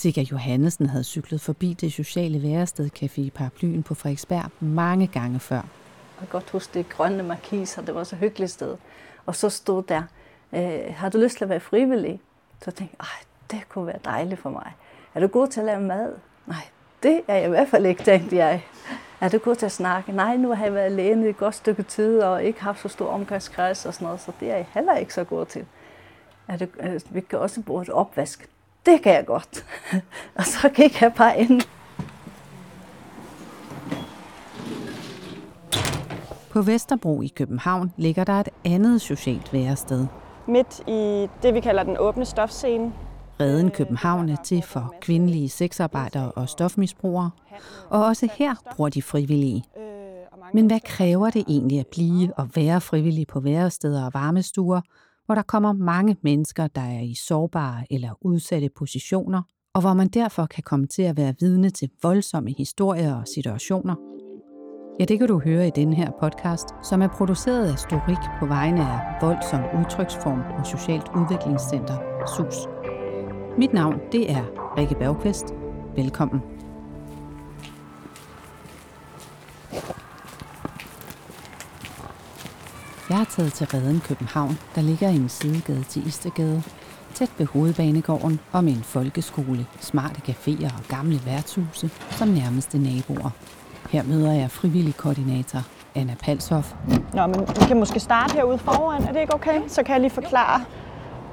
Sigga Johannesen havde cyklet forbi det sociale værested Café Paraplyen på Frederiksberg mange gange før. Jeg kan godt huske det grønne markiser, det var så hyggeligt sted. Og så stod der, øh, har du lyst til at være frivillig? Så tænkte jeg, det kunne være dejligt for mig. Er du god til at lave mad? Nej, det er jeg i hvert fald ikke, tænkte jeg. Er du god til at snakke? Nej, nu har jeg været alene et godt stykke tid, og ikke haft så stor omgangskreds og sådan noget, så det er jeg heller ikke så god til. Er du, øh, vi kan også bruge et opvask. Det kan jeg godt. og så gik jeg bare ind. På Vesterbro i København ligger der et andet socialt værested. Midt i det, vi kalder den åbne stofscene, Reden København er til for kvindelige sexarbejdere og stofmisbrugere, og også her bruger de frivillige. Men hvad kræver det egentlig at blive og være frivillig på væresteder og varmestuer, hvor der kommer mange mennesker, der er i sårbare eller udsatte positioner, og hvor man derfor kan komme til at være vidne til voldsomme historier og situationer? Ja, det kan du høre i denne her podcast, som er produceret af Storik på vegne af Voldsom Udtryksform og Socialt Udviklingscenter, SUS. Mit navn, det er Rikke Bergqvist. Velkommen. Jeg har taget til Reden København, der ligger i en sidegade til Istegade, tæt ved hovedbanegården og med en folkeskole, smarte caféer og gamle værtshuse som nærmeste naboer. Her møder jeg frivillig koordinator Anna Palshoff. Nå, men vi kan måske starte herude foran. Er det ikke okay? Så kan jeg lige forklare,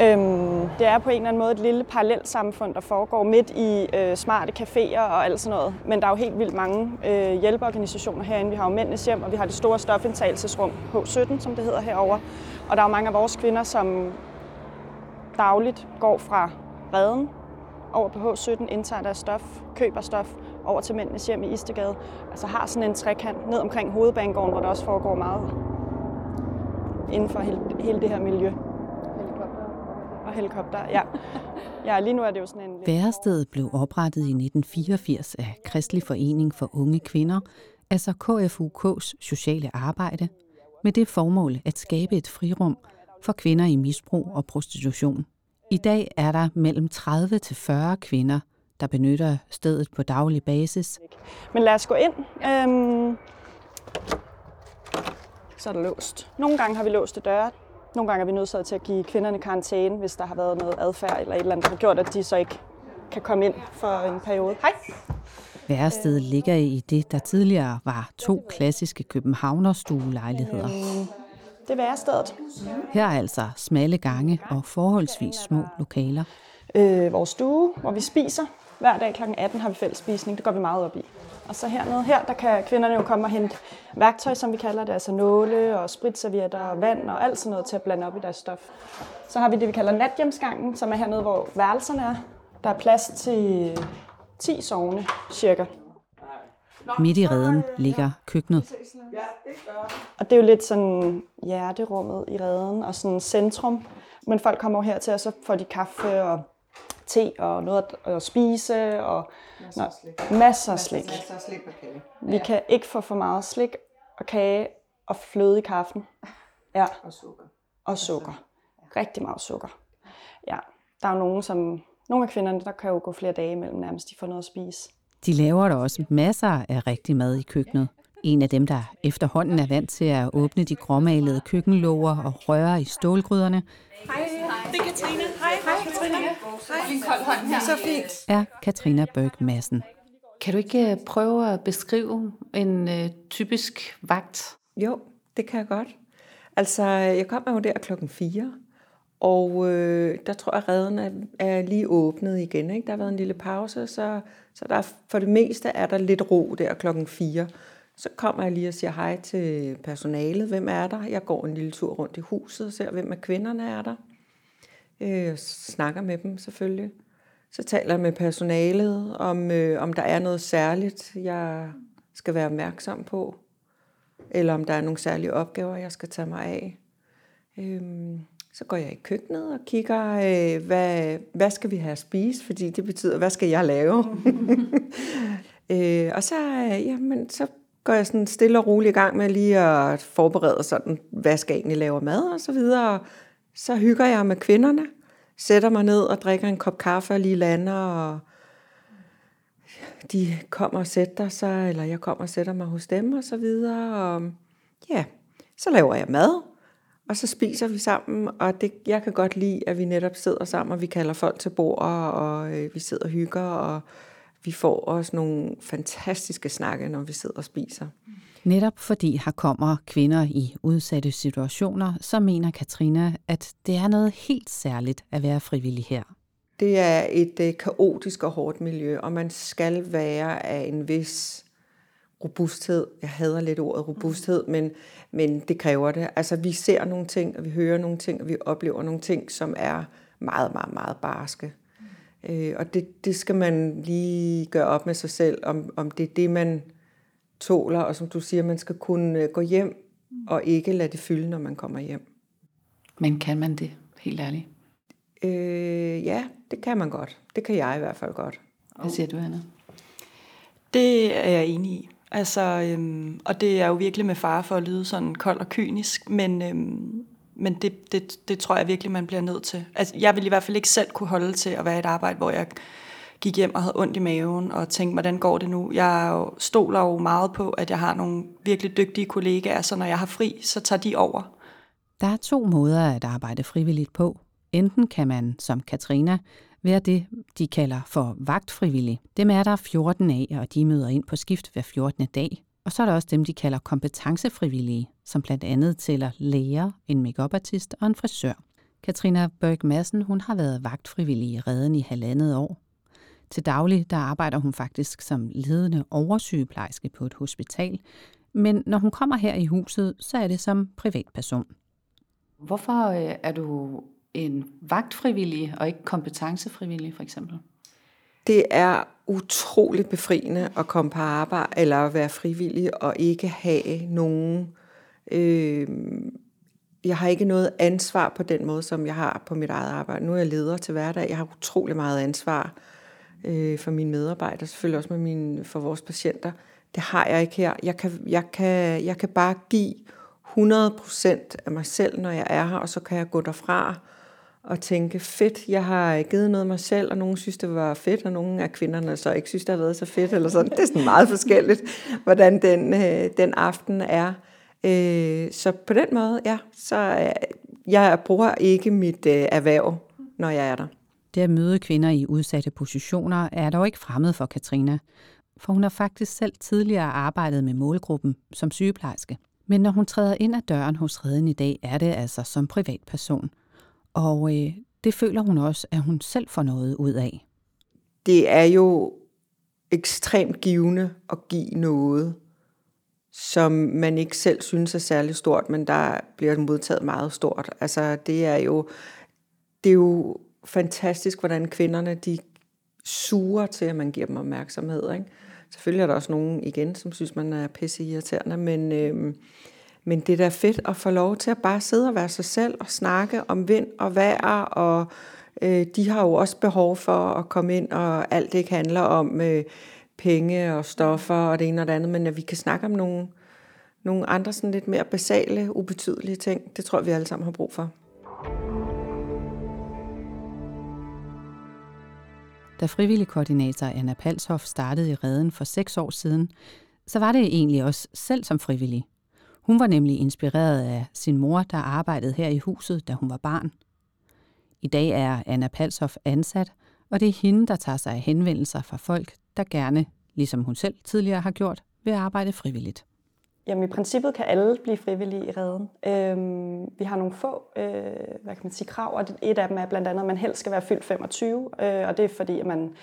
Øhm, det er på en eller anden måde et lille parallelsamfund, der foregår midt i øh, smarte caféer og alt sådan noget. Men der er jo helt vildt mange øh, hjælpeorganisationer herinde. Vi har jo Mændenes Hjem, og vi har det store stofindtagelsesrum H17, som det hedder herover. Og der er jo mange af vores kvinder, som dagligt går fra redden over på H17, indtager deres stof, køber stof, over til Mændenes Hjem i Istegade. Altså har sådan en trekant ned omkring hovedbanegården, hvor der også foregår meget inden for hele, hele det her miljø helikopter, ja. Ja, lige nu er det jo sådan en... Værestedet blev oprettet i 1984 af Kristelig Forening for Unge Kvinder, altså KFUK's sociale arbejde, med det formål at skabe et frirum for kvinder i misbrug og prostitution. I dag er der mellem 30 til 40 kvinder, der benytter stedet på daglig basis. Men lad os gå ind. Øhm, så er der låst. Nogle gange har vi låst døre. Nogle gange er vi nødt til at give kvinderne karantæne, hvis der har været noget adfærd eller et eller andet, der har gjort, at de så ikke kan komme ind for en periode. Hej! Værestedet ligger i det, der tidligere var to klassiske københavnerstuelejligheder. Øhm, det er værestedet. Her er altså smalle gange og forholdsvis små lokaler. Øh, vores stue, hvor vi spiser. Hver dag kl. 18 har vi fælles spisning. Det går vi meget op i. Og så hernede her, der kan kvinderne jo komme og hente værktøj, som vi kalder det, altså nåle og spritservietter og vand og alt sådan noget til at blande op i deres stof. Så har vi det, vi kalder nathjemsgangen, som er hernede, hvor værelserne er. Der er plads til 10 sovne cirka. Midt i reden ligger køkkenet. Og det er jo lidt sådan hjerterummet i reden og sådan centrum. Men folk kommer over her til, og så får de kaffe og te og noget at, spise og masser af slik. Masser af slik. Masser af slik og kage. Vi ja. kan ikke få for meget slik og kage og fløde i kaffen. Ja. Og sukker. Og sukker. Rigtig meget sukker. Ja. Der er jo nogen, som, nogle af kvinderne, der kan jo gå flere dage imellem nærmest, de får noget at spise. De laver der også masser af rigtig mad i køkkenet. En af dem, der efterhånden er vant til at åbne de gråmalede køkkenlåger og røre i stålgryderne. Hej, det er Katrine. Hej. Så fint. Er Katrina Berg Madsen. Kan du ikke øh, prøve at beskrive en uh, typisk vagt? Jo, det kan jeg godt. Altså, jeg kom jo der klokken 4, og øh, der tror jeg, at redden er, er lige åbnet igen. Ikke? Der har været en lille pause, så, så der, for det meste er der lidt ro der klokken 4. Så kommer jeg lige og siger hej til personalet. Hvem er der? Jeg går en lille tur rundt i huset og ser, hvem af kvinderne er der. Øh, snakker med dem selvfølgelig. Så taler jeg med personalet om, øh, om der er noget særligt, jeg skal være opmærksom på. Eller om der er nogle særlige opgaver, jeg skal tage mig af. Øh, så går jeg i køkkenet og kigger, øh, hvad, hvad skal vi have at spise, fordi det betyder, hvad skal jeg lave? øh, og så, øh, jamen, så går jeg sådan stille og roligt i gang med lige at forberede sådan, hvad skal jeg egentlig lave mad og så videre. Så hygger jeg med kvinderne, sætter mig ned og drikker en kop kaffe og lige lander og de kommer og sætter sig, eller jeg kommer og sætter mig hos dem og så videre. Og ja, så laver jeg mad, og så spiser vi sammen, og det, jeg kan godt lide, at vi netop sidder sammen, og vi kalder folk til bord, og øh, vi sidder og hygger, og vi får også nogle fantastiske snakke, når vi sidder og spiser. Netop fordi her kommer kvinder i udsatte situationer, så mener Katrina, at det er noget helt særligt at være frivillig her. Det er et øh, kaotisk og hårdt miljø, og man skal være af en vis robusthed. Jeg hader lidt ordet robusthed, men, men det kræver det. Altså, vi ser nogle ting, og vi hører nogle ting, og vi oplever nogle ting, som er meget, meget, meget barske. Øh, og det, det skal man lige gøre op med sig selv, om, om det er det, man tåler, og som du siger, man skal kunne øh, gå hjem og ikke lade det fylde, når man kommer hjem. Men kan man det, helt ærligt? Øh, ja, det kan man godt. Det kan jeg i hvert fald godt. Hvad siger du, Anna? Det er jeg enig i. Altså, øhm, og det er jo virkelig med fare for at lyde sådan kold og kynisk, men, øhm, men det, det, det tror jeg virkelig, man bliver nødt til. Altså, jeg vil i hvert fald ikke selv kunne holde til at være i et arbejde, hvor jeg gik hjem og havde ondt i maven og tænkte, hvordan går det nu? Jeg stoler jo meget på, at jeg har nogle virkelig dygtige kollegaer, så når jeg har fri, så tager de over. Der er to måder at arbejde frivilligt på. Enten kan man, som Katrina, være det, de kalder for vagtfrivillig. Dem er der 14 af, og de møder ind på skift hver 14. dag. Og så er der også dem, de kalder kompetencefrivillige, som blandt andet tæller læger, en makeupartist og en frisør. Katrina Børg Madsen, hun har været vagtfrivillig i redden i halvandet år. Til daglig der arbejder hun faktisk som ledende oversygeplejerske på et hospital, men når hun kommer her i huset, så er det som privatperson. Hvorfor øh, er du en vagtfrivillig og ikke kompetencefrivillig for eksempel? Det er utroligt befriende at komme på arbejde eller at være frivillig og ikke have nogen... Øh, jeg har ikke noget ansvar på den måde, som jeg har på mit eget arbejde. Nu er jeg leder til hverdag. Jeg har utrolig meget ansvar øh, Øh, for mine medarbejdere, selvfølgelig også med mine, for vores patienter. Det har jeg ikke her. Jeg kan, jeg kan, jeg kan bare give 100% af mig selv, når jeg er her, og så kan jeg gå derfra og tænke, fedt, jeg har givet noget af mig selv, og nogen synes, det var fedt, og nogle af kvinderne så ikke synes, det har været så fedt, eller sådan. Det er sådan meget forskelligt, hvordan den, øh, den aften er. Øh, så på den måde, ja, så øh, jeg bruger ikke mit øh, erhverv, når jeg er der. Det at møde kvinder i udsatte positioner er dog ikke fremmed for Katrina, for hun har faktisk selv tidligere arbejdet med målgruppen som sygeplejerske. Men når hun træder ind ad døren hos Reden i dag, er det altså som privatperson. Og øh, det føler hun også, at hun selv får noget ud af. Det er jo ekstremt givende at give noget, som man ikke selv synes er særlig stort, men der bliver modtaget meget stort. Altså det er jo, det er jo fantastisk, hvordan kvinderne de suger til, at man giver dem opmærksomhed. Ikke? Selvfølgelig er der også nogen igen, som synes, man er pisse irriterende, men, øh, men det er da fedt at få lov til at bare sidde og være sig selv og snakke om vind og vejr, og øh, de har jo også behov for at komme ind, og alt det ikke handler om øh, penge og stoffer og det ene og det andet, men at vi kan snakke om nogle, nogle andre sådan lidt mere basale, ubetydelige ting. Det tror jeg, vi alle sammen har brug for. Da frivillig koordinator Anna Palshoff startede i redden for seks år siden, så var det egentlig også selv som frivillig. Hun var nemlig inspireret af sin mor, der arbejdede her i huset, da hun var barn. I dag er Anna Palshoff ansat, og det er hende, der tager sig af henvendelser fra folk, der gerne, ligesom hun selv tidligere har gjort, vil arbejde frivilligt. Jamen i princippet kan alle blive frivillige i redden. Øhm, vi har nogle få øh, hvad kan man sige, krav, og et af dem er blandt andet, at man helst skal være fyldt 25, øh, og det er fordi, at man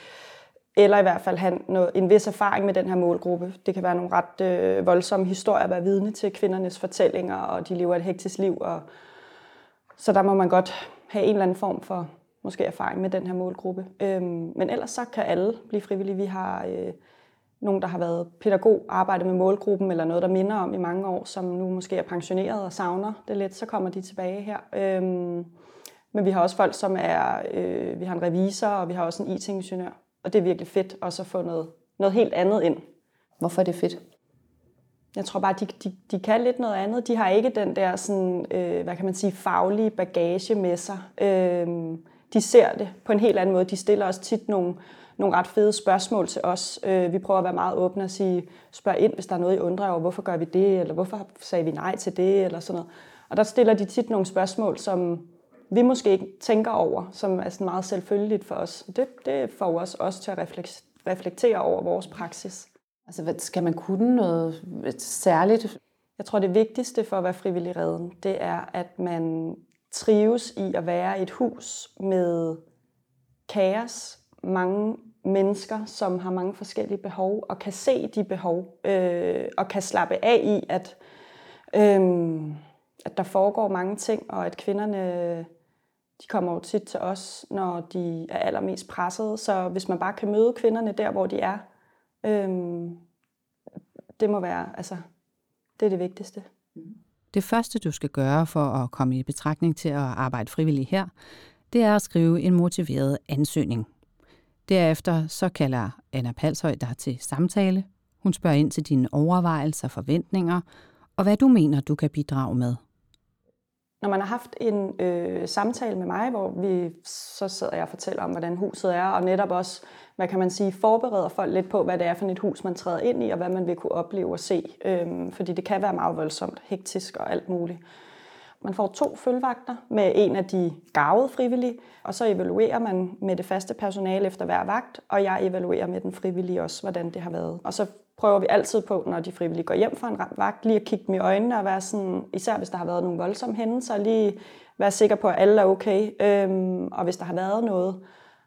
eller i hvert fald have noget, en vis erfaring med den her målgruppe. Det kan være nogle ret øh, voldsomme historier at være vidne til kvindernes fortællinger, og de lever et hektisk liv. Og, så der må man godt have en eller anden form for måske erfaring med den her målgruppe. Øhm, men ellers så kan alle blive frivillige. Vi har øh, nogen, der har været pædagog, arbejdet med målgruppen, eller noget, der minder om i mange år, som nu måske er pensioneret og savner det lidt, så kommer de tilbage her. Øhm, men vi har også folk, som er, øh, vi har en revisor, og vi har også en IT-ingeniør. Og det er virkelig fedt også at få noget, noget helt andet ind. Hvorfor er det fedt? Jeg tror bare, de, de, de kan lidt noget andet. De har ikke den der sådan, øh, hvad kan man sige, faglige bagage med sig. Øh, de ser det på en helt anden måde. De stiller os tit nogle, nogle ret fede spørgsmål til os. Øh, vi prøver at være meget åbne og sige, spørg ind, hvis der er noget, I undrer over, hvorfor gør vi det, eller hvorfor sagde vi nej til det, eller sådan noget. Og der stiller de tit nogle spørgsmål, som vi måske ikke tænker over, som er sådan meget selvfølgeligt for os. Det, det får os også til at reflektere over vores praksis. Altså, skal man kunne noget særligt? Jeg tror, det vigtigste for at være frivillig redden, det er, at man trives i at være i et hus med kaos, mange mennesker, som har mange forskellige behov, og kan se de behov, øh, og kan slappe af i, at, øh, at der foregår mange ting, og at kvinderne de kommer jo tit til os, når de er allermest pressede. Så hvis man bare kan møde kvinderne der, hvor de er, øh, det må være, altså, det er det vigtigste. Det første, du skal gøre for at komme i betragtning til at arbejde frivilligt her, det er at skrive en motiveret ansøgning. Derefter så kalder Anna Palshøj dig til samtale. Hun spørger ind til dine overvejelser, forventninger og hvad du mener, du kan bidrage med. Når man har haft en øh, samtale med mig, hvor vi så sidder jeg og fortæller om, hvordan huset er, og netop også, hvad kan man sige, forbereder folk lidt på, hvad det er for et hus, man træder ind i, og hvad man vil kunne opleve og se. Øhm, fordi det kan være meget voldsomt, hektisk og alt muligt. Man får to følgevagter med en af de gavede frivillige, og så evaluerer man med det faste personale efter hver vagt, og jeg evaluerer med den frivillige også, hvordan det har været. Og så prøver vi altid på, når de frivillige går hjem fra en vagt, lige at kigge dem i øjnene og være sådan, især hvis der har været nogle voldsomme hændelser, lige være sikker på, at alle er okay. Øhm, og hvis der har været noget,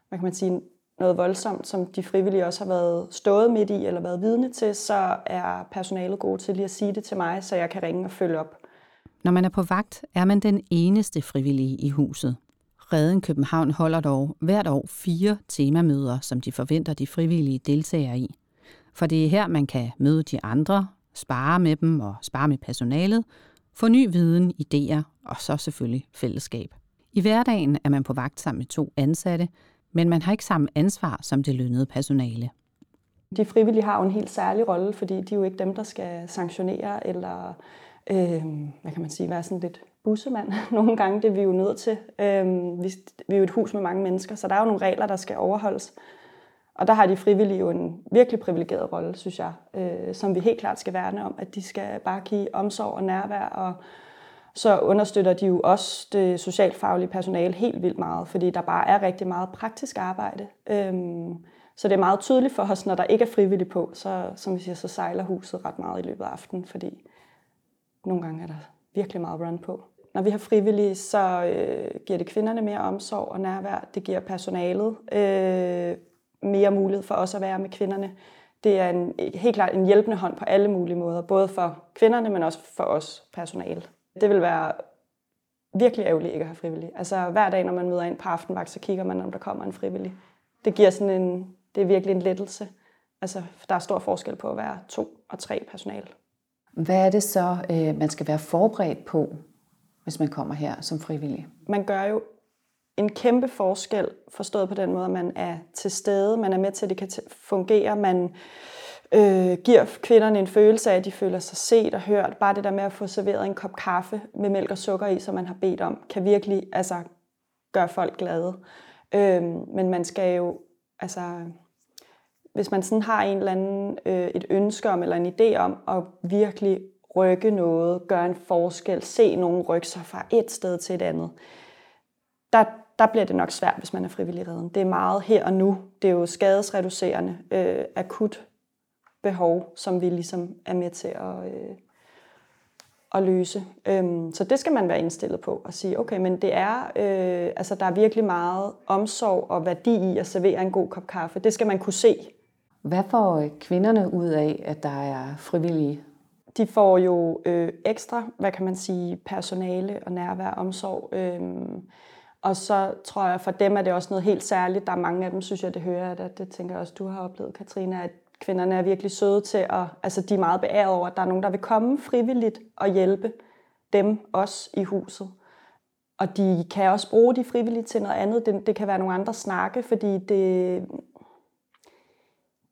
hvad kan man sige, noget voldsomt, som de frivillige også har været stået midt i eller været vidne til, så er personalet gode til lige at sige det til mig, så jeg kan ringe og følge op. Når man er på vagt, er man den eneste frivillige i huset. Reden København holder dog hvert år fire temamøder, som de forventer de frivillige deltager i. For det er her, man kan møde de andre, spare med dem og spare med personalet, få ny viden, idéer og så selvfølgelig fællesskab. I hverdagen er man på vagt sammen med to ansatte, men man har ikke samme ansvar som det lønnede personale. De frivillige har jo en helt særlig rolle, fordi de er jo ikke dem, der skal sanktionere eller øh, hvad kan man sige, være sådan lidt bussemand. Nogle gange det er vi jo nødt til. Øh, vi, vi er jo et hus med mange mennesker, så der er jo nogle regler, der skal overholdes. Og der har de frivillige jo en virkelig privilegeret rolle, synes jeg, øh, som vi helt klart skal værne om, at de skal bare give omsorg og nærvær, og så understøtter de jo også det socialfaglige personale helt vildt meget, fordi der bare er rigtig meget praktisk arbejde. Øhm, så det er meget tydeligt for os, når der ikke er frivillige på, så, som vi siger, så sejler huset ret meget i løbet af aftenen, fordi nogle gange er der virkelig meget run på. Når vi har frivillige, så øh, giver det kvinderne mere omsorg og nærvær. Det giver personalet øh, mere mulighed for også at være med kvinderne. Det er en, helt klart en hjælpende hånd på alle mulige måder, både for kvinderne, men også for os personale. Det vil være virkelig ærgerligt ikke at have frivillige. Altså hver dag, når man møder ind på aftenvagt, så kigger man, om der kommer en frivillig. Det giver sådan en, det er virkelig en lettelse. Altså, der er stor forskel på at være to og tre personale. Hvad er det så, øh, man skal være forberedt på, hvis man kommer her som frivillig? Man gør jo en kæmpe forskel, forstået på den måde, at man er til stede, man er med til, at det kan fungere, man øh, giver kvinderne en følelse af, at de føler sig set og hørt. Bare det der med at få serveret en kop kaffe med mælk og sukker i, som man har bedt om, kan virkelig altså, gøre folk glade. Øh, men man skal jo, altså, hvis man sådan har en eller anden, øh, et ønske om, eller en idé om at virkelig rykke noget, gøre en forskel, se nogen rykke sig fra et sted til et andet, der, der bliver det nok svært, hvis man er frivillig redden. Det er meget her og nu. Det er jo skadesreducerende, øh, akut behov, som vi ligesom er med til at, øh, at løse. Øhm, så det skal man være indstillet på og sige, okay, men det er, øh, altså der er virkelig meget omsorg og værdi i at servere en god kop kaffe. Det skal man kunne se. Hvad får øh, kvinderne ud af, at der er frivillige? De får jo øh, ekstra, hvad kan man sige, personale og nærvær, omsorg. Øh, og så tror jeg, for dem er det også noget helt særligt. Der er mange af dem, synes jeg, det hører, at det tænker jeg også, du har oplevet, Katrine, at kvinderne er virkelig søde til at, altså de er meget beæret over, at der er nogen, der vil komme frivilligt og hjælpe dem også i huset. Og de kan også bruge de frivillige til noget andet. Det, det kan være nogle andre snakke, fordi det,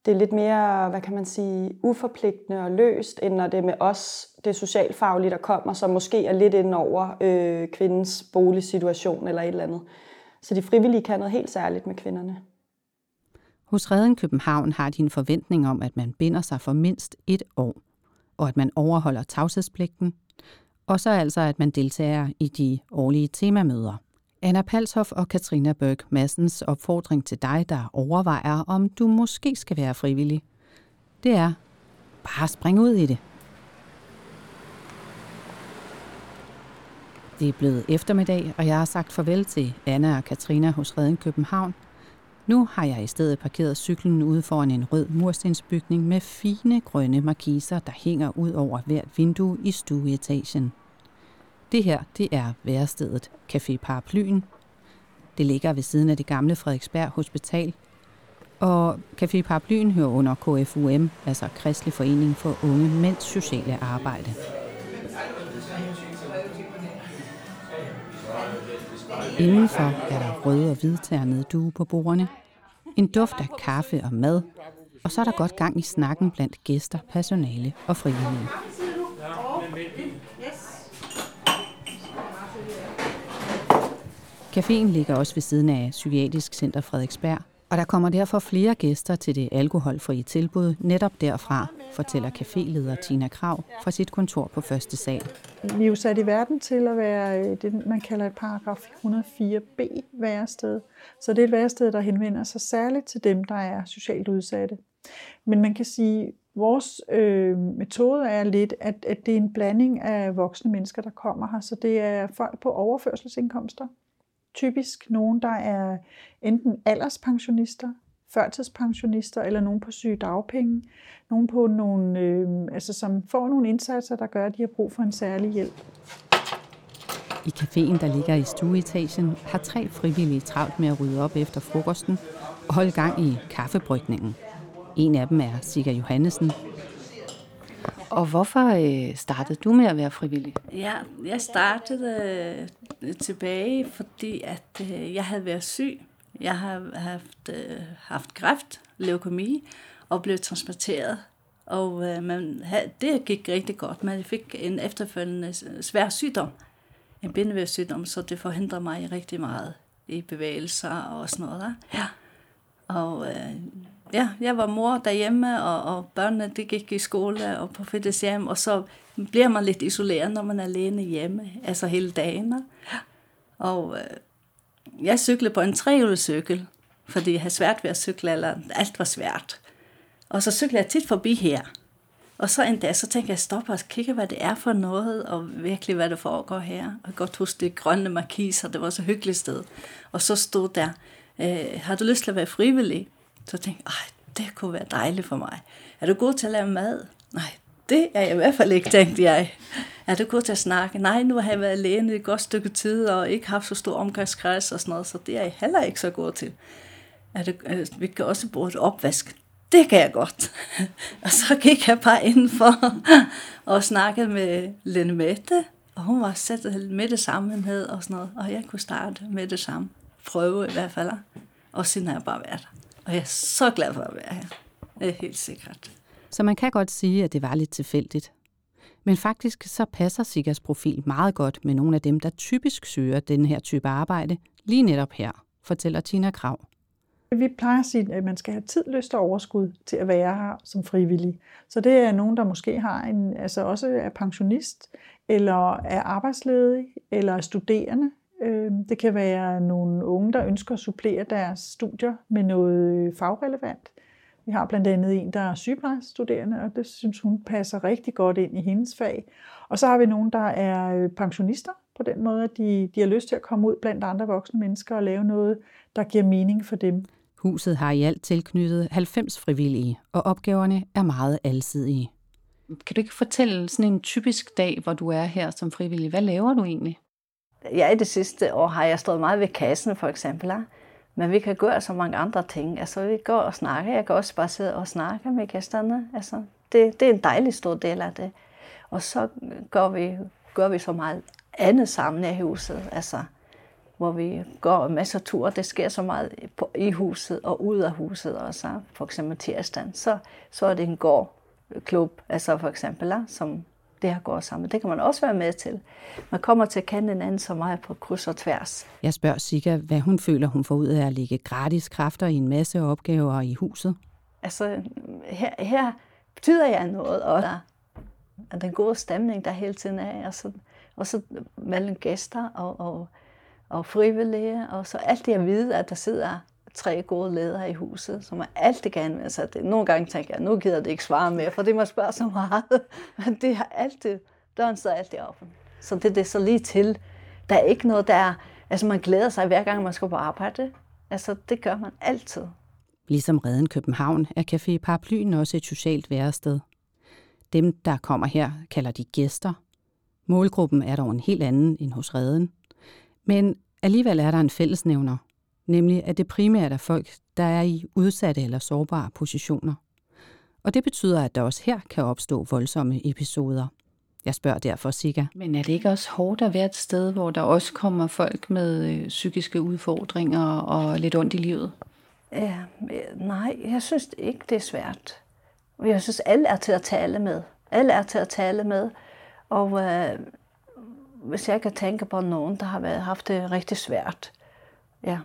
det er lidt mere, hvad kan man sige, uforpligtende og løst, end når det er med os, det socialfaglige, der kommer, som måske er lidt ind over øh, kvindens boligsituation eller et eller andet. Så de frivillige kan noget helt særligt med kvinderne. Hos Reden København har de en forventning om, at man binder sig for mindst et år, og at man overholder tavshedspligten, og så altså, at man deltager i de årlige temamøder. Anna Palshoff og Katrina Berg Massens opfordring til dig, der overvejer, om du måske skal være frivillig, det er bare spring ud i det. Det er blevet eftermiddag, og jeg har sagt farvel til Anna og Katrina hos Reden København. Nu har jeg i stedet parkeret cyklen ude foran en rød murstensbygning med fine grønne markiser, der hænger ud over hvert vindue i stueetagen. Det her, det er værestedet Café Paraplyen. Det ligger ved siden af det gamle Frederiksberg Hospital. Og Café Paraplyen hører under KFUM, altså Kristelig Forening for Unge Mænds Sociale Arbejde. Indenfor er der røde og hvidternede due på bordene, en duft af kaffe og mad, og så er der godt gang i snakken blandt gæster, personale og frivillige. Caféen ligger også ved siden af Psykiatrisk Center Frederiksberg, og der kommer derfor flere gæster til det alkoholfrie tilbud netop derfra, fortæller caféleder Tina Krav fra sit kontor på første sal. Vi er jo sat i verden til at være øh, det, man kalder et paragraf 104b værested. Så det er et værested, der henvender sig særligt til dem, der er socialt udsatte. Men man kan sige, at vores øh, metode er lidt, at, at det er en blanding af voksne mennesker, der kommer her. Så det er folk på overførselsindkomster, typisk nogen, der er enten alderspensionister, førtidspensionister eller nogen på syge dagpenge. Nogen på nogle, øh, altså, som får nogle indsatser, der gør, at de har brug for en særlig hjælp. I caféen, der ligger i stueetagen, har tre frivillige travlt med at rydde op efter frokosten og holde gang i kaffebrygningen. En af dem er Sigger Johannesen. Og hvorfor øh, startede du med at være frivillig? Ja, jeg startede øh, tilbage, fordi at øh, jeg havde været syg. Jeg har haft, øh, haft kræft, leukemi og blev transporteret. Og øh, man havde, det gik rigtig godt, men jeg fik en efterfølgende svær sygdom, en bindevævssygdom, så det forhindrer mig rigtig meget i bevægelser og sådan noget. Der. Ja. Og øh, ja, jeg var mor derhjemme, og, og børnene de gik i skole og på fritidshjem, og så bliver man lidt isoleret, når man er alene hjemme, altså hele dagen. Og øh, jeg cyklede på en trehjulet fordi jeg havde svært ved at cykle, eller alt var svært. Og så cyklede jeg tit forbi her. Og så en dag, så tænkte jeg, stop og kigge, hvad det er for noget, og virkelig, hvad der foregår her. Og jeg godt huske det grønne markiser, det var så hyggeligt sted. Og så stod der, øh, har du lyst til at være frivillig? Så tænkte jeg, det kunne være dejligt for mig. Er du god til at lave mad? Nej, det er jeg i hvert fald ikke, tænkte jeg. Er du god til at snakke? Nej, nu har jeg været alene et godt stykke tid, og ikke haft så stor omgangskreds og sådan noget, så det er jeg heller ikke så god til. Er du, øh, vi kan også bruge et opvask. Det kan jeg godt. og så gik jeg bare indenfor og snakkede med Lene Mette, og hun var sat med det samme med og sådan noget, og jeg kunne starte med det samme. Prøve i hvert fald. Og siden har jeg bare været der. Og jeg er så glad for at være her. Det er helt sikkert. Så man kan godt sige, at det var lidt tilfældigt. Men faktisk så passer Sigas profil meget godt med nogle af dem, der typisk søger den her type arbejde, lige netop her, fortæller Tina Krav. Vi plejer at sige, at man skal have tid, lyst og overskud til at være her som frivillig. Så det er nogen, der måske har en, altså også er pensionist, eller er arbejdsledig, eller er studerende. Øhm, det kan være nogle unge, der ønsker at supplere deres studier med noget fagrelevant. Vi har blandt andet en, der er sygeplejestuderende, og det synes hun passer rigtig godt ind i hendes fag. Og så har vi nogen, der er øh, pensionister på den måde, at de, de har lyst til at komme ud blandt andre voksne mennesker og lave noget, der giver mening for dem. Huset har i alt tilknyttet 90 frivillige, og opgaverne er meget alsidige. Kan du ikke fortælle sådan en typisk dag, hvor du er her som frivillig? Hvad laver du egentlig? Ja, i det sidste år har jeg stået meget ved kassen for eksempel. Men vi kan gøre så mange andre ting. Altså, vi går og snakker. Jeg kan også bare sidde og snakke med gæsterne. Altså, det, det er en dejlig stor del af det. Og så gør vi, gør vi så meget andet sammen i huset. Altså, hvor vi går en masse ture. Det sker så meget på, i huset og ud af huset også. For eksempel tirsdagen. Så, så er det en gårdklub, altså for eksempel, som det her går sammen. Det kan man også være med til. Man kommer til at kende anden så meget på kryds og tværs. Jeg spørger Sika, hvad hun føler, hun får ud af at lægge gratis kræfter i en masse opgaver i huset. Altså, her, her betyder jeg noget, og der er den gode stemning, der hele tiden er, og så, og så mellem gæster og, og, og frivillige, og så alt det at vide, at der sidder tre gode ledere i huset, som er altid gerne vil sig det. Nogle gange tænker jeg, nu gider det ikke svare mere, for det må spørge så meget. Men det har altid, døren står altid åben. Så det, det er så lige til. Der er ikke noget, der er, altså man glæder sig hver gang, man skal på arbejde. Altså det gør man altid. Ligesom Reden København er Café Paraplyen også et socialt værested. Dem, der kommer her, kalder de gæster. Målgruppen er dog en helt anden end hos Reden. Men alligevel er der en fællesnævner, nemlig at det primært er folk, der er i udsatte eller sårbare positioner. Og det betyder, at der også her kan opstå voldsomme episoder. Jeg spørger derfor Sika. Men er det ikke også hårdt at være et sted, hvor der også kommer folk med øh, psykiske udfordringer og lidt ondt i livet? Ja, nej, jeg synes ikke, det er svært. Jeg synes, alle er til at tale med. Alle er til at tale med. Og øh, hvis jeg kan tænke på nogen, der har været, haft det rigtig svært, ja,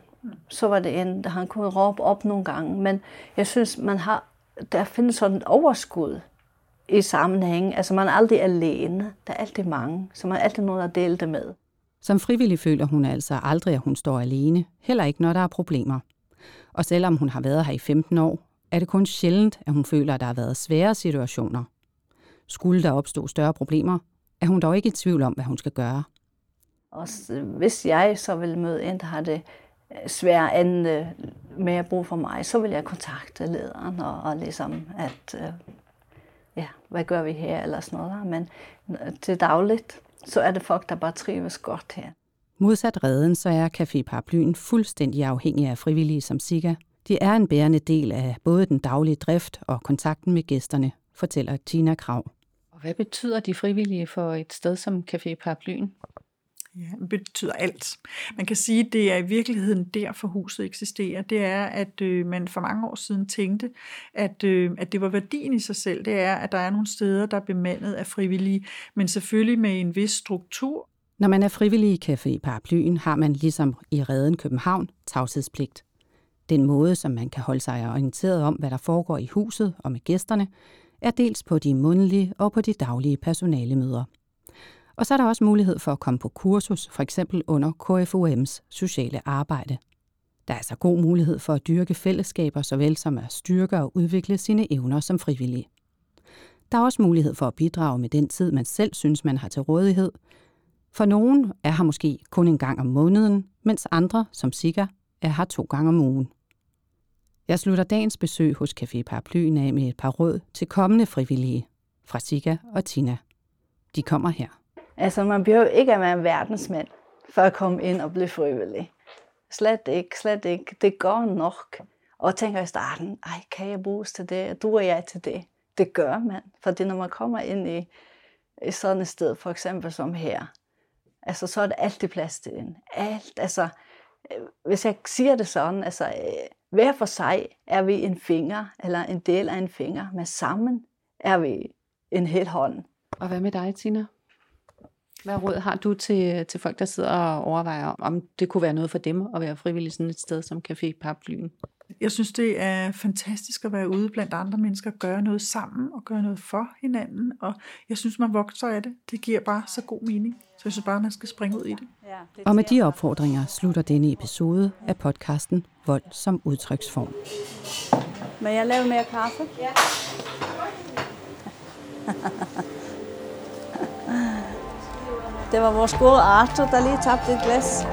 så var det en, der han kunne råbe op nogle gange. Men jeg synes, man har, der findes sådan et overskud i sammenhæng. Altså man er aldrig alene. Der er altid mange, så man er altid nogen at dele det med. Som frivillig føler hun altså aldrig, at hun står alene. Heller ikke, når der er problemer. Og selvom hun har været her i 15 år, er det kun sjældent, at hun føler, at der har været svære situationer. Skulle der opstå større problemer, er hun dog ikke i tvivl om, hvad hun skal gøre. Og hvis jeg så vil møde en, der har det svært end øh, mere brug for mig, så vil jeg kontakte lederen og, og ligesom, at øh, ja, hvad gør vi her eller sådan noget. Men øh, til dagligt, så er det folk, der bare trives godt her. Modsat redden, så er Café Paraplyen fuldstændig afhængig af frivillige som Sika. De er en bærende del af både den daglige drift og kontakten med gæsterne, fortæller Tina Krav. Og hvad betyder de frivillige for et sted som Café Paraplyen? Ja, betyder alt. Man kan sige, at det er i virkeligheden derfor huset eksisterer. Det er, at øh, man for mange år siden tænkte, at, øh, at det var værdien i sig selv. Det er, at der er nogle steder, der er bemandet af frivillige, men selvfølgelig med en vis struktur. Når man er frivillig i Café Paraplyen, har man ligesom i Reden København tavshedspligt. Den måde, som man kan holde sig orienteret om, hvad der foregår i huset og med gæsterne, er dels på de mundlige og på de daglige personalemøder. Og så er der også mulighed for at komme på kursus, for eksempel under KFUM's sociale arbejde. Der er altså god mulighed for at dyrke fællesskaber, såvel som at styrke og udvikle sine evner som frivillig. Der er også mulighed for at bidrage med den tid, man selv synes, man har til rådighed. For nogen er her måske kun en gang om måneden, mens andre, som Sika, er her to gange om ugen. Jeg slutter dagens besøg hos Café Paraplyen af med et par råd til kommende frivillige fra Sika og Tina. De kommer her. Altså, man behøver ikke at være verdensmand for at komme ind og blive frivillig. Slet ikke, slet ikke. Det går nok. Og tænker i starten, ej, kan jeg bruges til det? Du er jeg til det? Det gør man. Fordi når man kommer ind i, i sådan et sted, for eksempel som her, altså, så er det altid plads til en. Alt, altså, øh, hvis jeg siger det sådan, altså, øh, hver for sig er vi en finger, eller en del af en finger, men sammen er vi en hel hånd. Og hvad med dig, Tina? Hvad råd har du til, til folk, der sidder og overvejer, om det kunne være noget for dem at være frivillig sådan et sted som Café Paraplyen? Jeg synes, det er fantastisk at være ude blandt andre mennesker, gøre noget sammen og gøre noget for hinanden. Og jeg synes, man vokser af det. Det giver bare så god mening. Så jeg synes bare, man skal springe ud i det. Og med de opfordringer slutter denne episode af podcasten Vold som udtryksform. Men jeg laver mere kaffe? Ja. Det var vores gode Arthur, der lige tabte et glas.